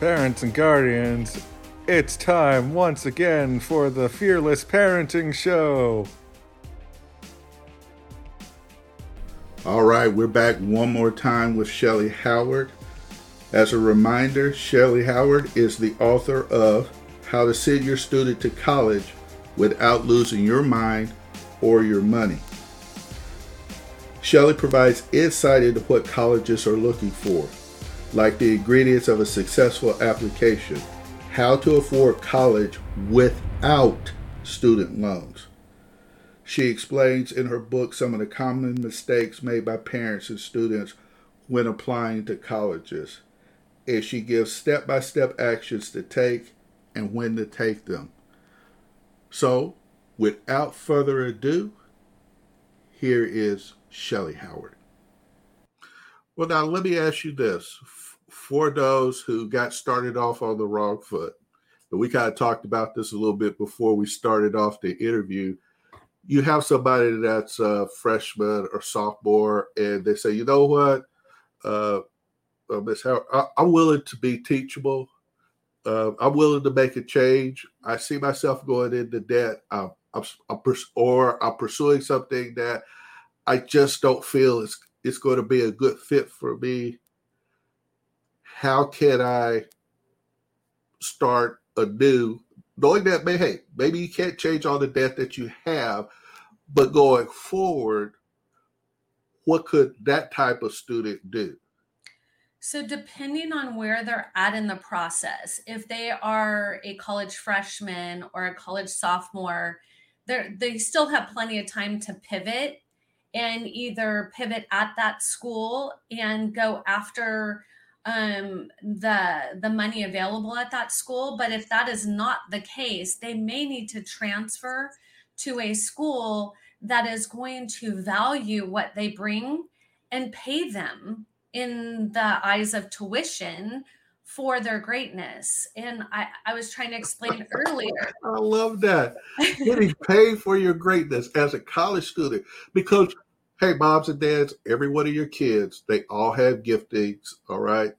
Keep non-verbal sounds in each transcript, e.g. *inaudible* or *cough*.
Parents and guardians, it's time once again for the Fearless Parenting Show. All right, we're back one more time with Shelly Howard. As a reminder, Shelly Howard is the author of How to Send Your Student to College Without Losing Your Mind or Your Money. Shelly provides insight into what colleges are looking for like the ingredients of a successful application, how to afford college without student loans. She explains in her book some of the common mistakes made by parents and students when applying to colleges, and she gives step by step actions to take and when to take them. So, without further ado, here is Shelly Howard. Well, now let me ask you this for those who got started off on the wrong foot, but we kind of talked about this a little bit before we started off the interview. You have somebody that's a freshman or sophomore, and they say, you know what, uh, uh, Miss Howard, I, am willing to be teachable. Uh, I'm willing to make a change. I see myself going into debt. I'm, I'm, I'm pers- or I'm pursuing something that I just don't feel it's it's going to be a good fit for me how can I start anew, knowing that hey, maybe you can't change all the debt that you have, but going forward, what could that type of student do? So, depending on where they're at in the process, if they are a college freshman or a college sophomore, they still have plenty of time to pivot and either pivot at that school and go after um, the the money available at that school. But if that is not the case, they may need to transfer to a school that is going to value what they bring and pay them in the eyes of tuition for their greatness. And I, I was trying to explain *laughs* earlier. I love that. Getting paid for your greatness as a college student because hey, moms and dads, every one of your kids, they all have giftings. All right.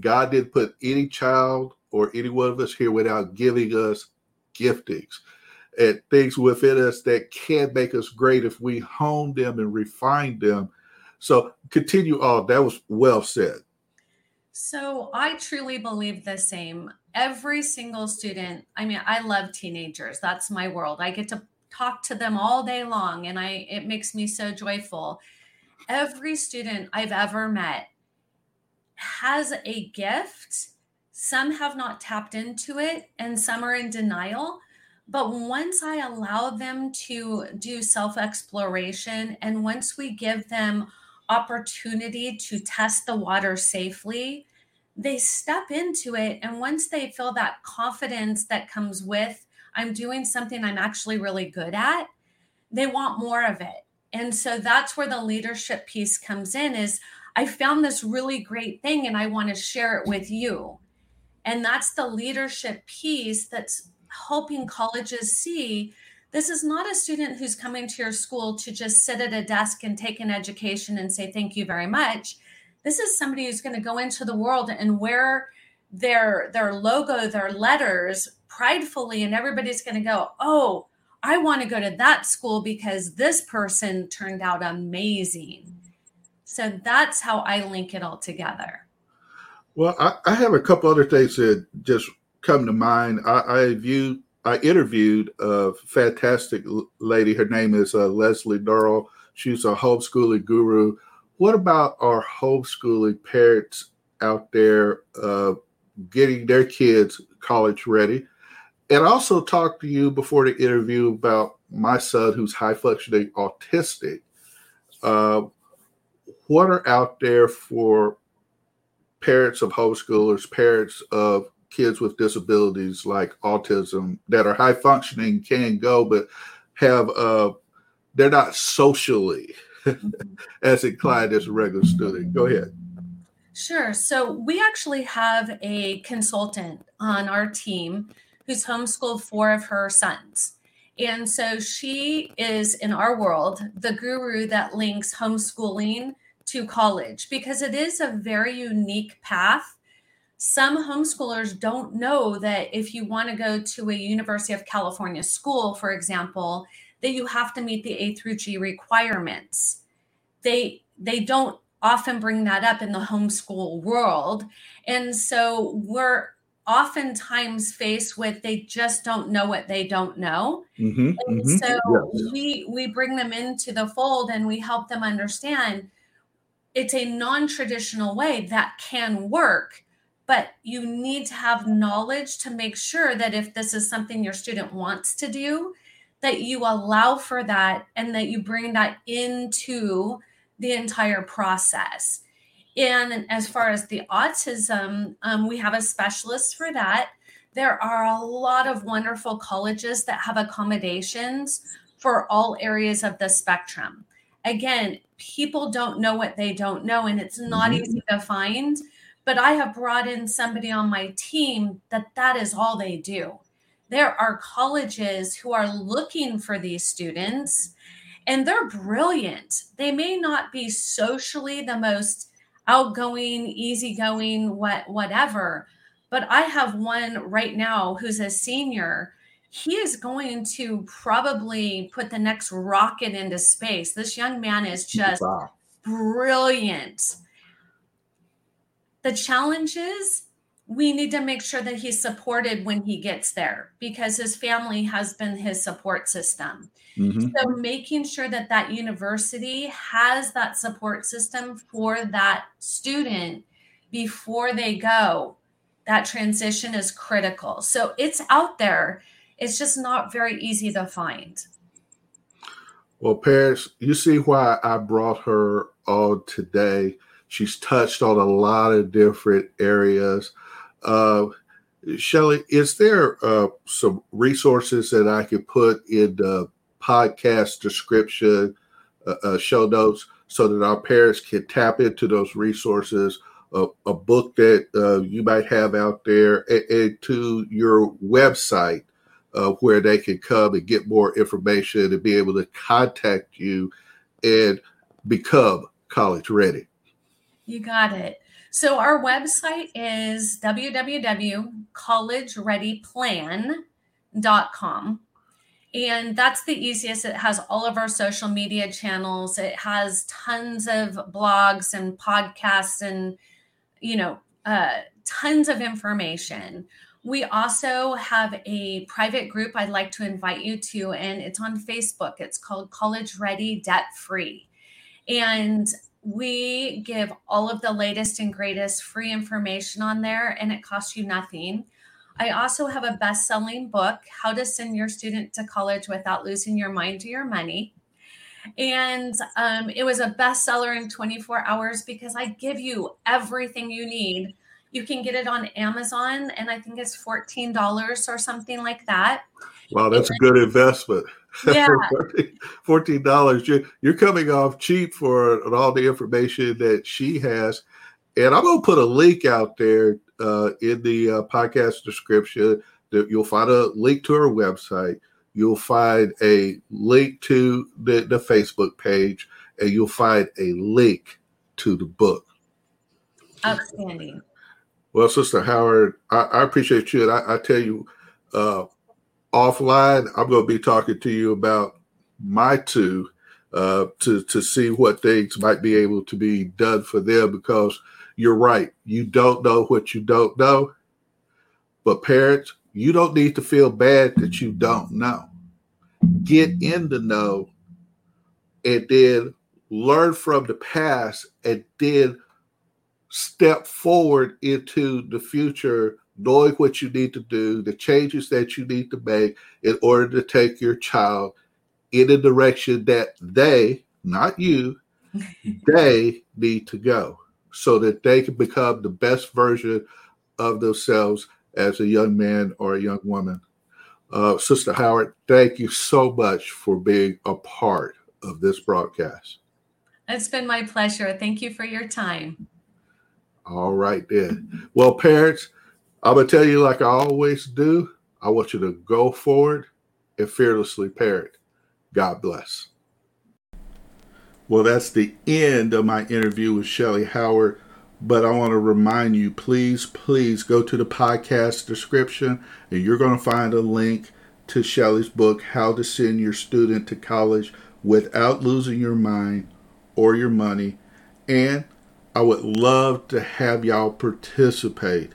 God didn't put any child or any one of us here without giving us giftings and things within us that can make us great if we hone them and refine them. So continue on. That was well said. So I truly believe the same. Every single student, I mean, I love teenagers. That's my world. I get to talk to them all day long and I it makes me so joyful. Every student I've ever met has a gift. Some have not tapped into it and some are in denial. But once I allow them to do self exploration and once we give them opportunity to test the water safely, they step into it. And once they feel that confidence that comes with I'm doing something I'm actually really good at, they want more of it. And so that's where the leadership piece comes in is I found this really great thing and I want to share it with you. And that's the leadership piece that's helping colleges see this is not a student who's coming to your school to just sit at a desk and take an education and say thank you very much. This is somebody who's going to go into the world and wear their their logo, their letters pridefully and everybody's going to go, "Oh, I want to go to that school because this person turned out amazing." So that's how I link it all together. Well, I, I have a couple other things that just come to mind. I, I viewed, I interviewed a fantastic lady. Her name is uh, Leslie Durrell. She's a homeschooling guru. What about our homeschooling parents out there uh, getting their kids college ready? And I also talked to you before the interview about my son who's high functioning autistic. Uh, what are out there for parents of homeschoolers, parents of kids with disabilities like autism that are high functioning, can go, but have uh, they're not socially *laughs* as inclined as a regular student. Go ahead. Sure. So we actually have a consultant on our team who's homeschooled four of her sons. And so she is in our world the guru that links homeschooling to college because it is a very unique path some homeschoolers don't know that if you want to go to a University of California school, for example, that you have to meet the A through G requirements. They they don't often bring that up in the homeschool world. And so we're oftentimes faced with they just don't know what they don't know. Mm-hmm, and mm-hmm, so yes. we we bring them into the fold and we help them understand it's a non-traditional way that can work but you need to have knowledge to make sure that if this is something your student wants to do that you allow for that and that you bring that into the entire process and as far as the autism, um, we have a specialist for that. There are a lot of wonderful colleges that have accommodations for all areas of the spectrum. Again, people don't know what they don't know, and it's not mm-hmm. easy to find. But I have brought in somebody on my team that that is all they do. There are colleges who are looking for these students, and they're brilliant. They may not be socially the most outgoing, easygoing, what whatever. But I have one right now who's a senior. He is going to probably put the next rocket into space. This young man is just wow. brilliant. The challenge is we need to make sure that he's supported when he gets there because his family has been his support system. Mm-hmm. So making sure that that university has that support system for that student before they go, that transition is critical. So it's out there. It's just not very easy to find. Well, Paris, you see why I brought her on today. She's touched on a lot of different areas uh, Shelly, is there uh, some resources that I could put in the podcast description, uh, uh, show notes, so that our parents can tap into those resources? a book that uh, you might have out there, and, and to your website uh, where they can come and get more information and be able to contact you and become college ready. You got it. So our website is www.collegereadyplan.com. And that's the easiest. It has all of our social media channels. It has tons of blogs and podcasts and, you know, uh, tons of information. We also have a private group I'd like to invite you to, and it's on Facebook. It's called College Ready Debt Free. And we give all of the latest and greatest free information on there, and it costs you nothing. I also have a best selling book, How to Send Your Student to College Without Losing Your Mind or Your Money. And um, it was a bestseller in 24 hours because I give you everything you need. You can get it on Amazon, and I think it's $14 or something like that. Wow, that's a good investment. *laughs* Yeah. Fourteen dollars. You're, you're coming off cheap for all the information that she has, and I'm gonna put a link out there uh, in the uh, podcast description. That you'll find a link to her website. You'll find a link to the, the Facebook page, and you'll find a link to the book. Outstanding. Well, Sister Howard, I, I appreciate you, and I, I tell you, uh, offline, I'm going to be talking to you about my two uh, to to see what things might be able to be done for them because you're right. You don't know what you don't know, but parents, you don't need to feel bad that you don't know. Get in the know, and then learn from the past, and then step forward into the future knowing what you need to do, the changes that you need to make in order to take your child in a direction that they, not you, *laughs* they need to go so that they can become the best version of themselves as a young man or a young woman. Uh, Sister Howard, thank you so much for being a part of this broadcast. It's been my pleasure. Thank you for your time. All right, then. Well, parents, I'm going to tell you, like I always do, I want you to go forward and fearlessly parent. God bless. Well, that's the end of my interview with Shelly Howard But I want to remind you please, please go to the podcast description and you're going to find a link to Shelly's book, How to Send Your Student to College Without Losing Your Mind or Your Money. And I would love to have y'all participate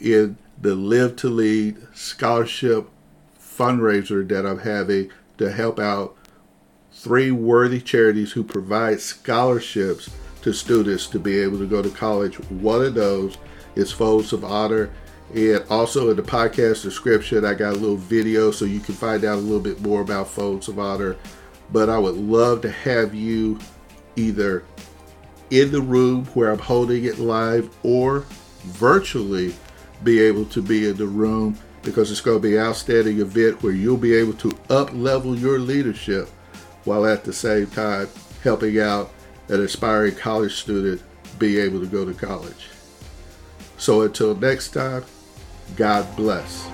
in the Live to Lead scholarship fundraiser that I'm having to help out three worthy charities who provide scholarships to students to be able to go to college. One of those is Folds of Honor. And also in the podcast description, I got a little video so you can find out a little bit more about Folds of Honor. But I would love to have you either in the room where I'm holding it live or virtually be able to be in the room because it's going to be an outstanding event where you'll be able to up level your leadership while at the same time helping out an aspiring college student be able to go to college. So until next time, God bless.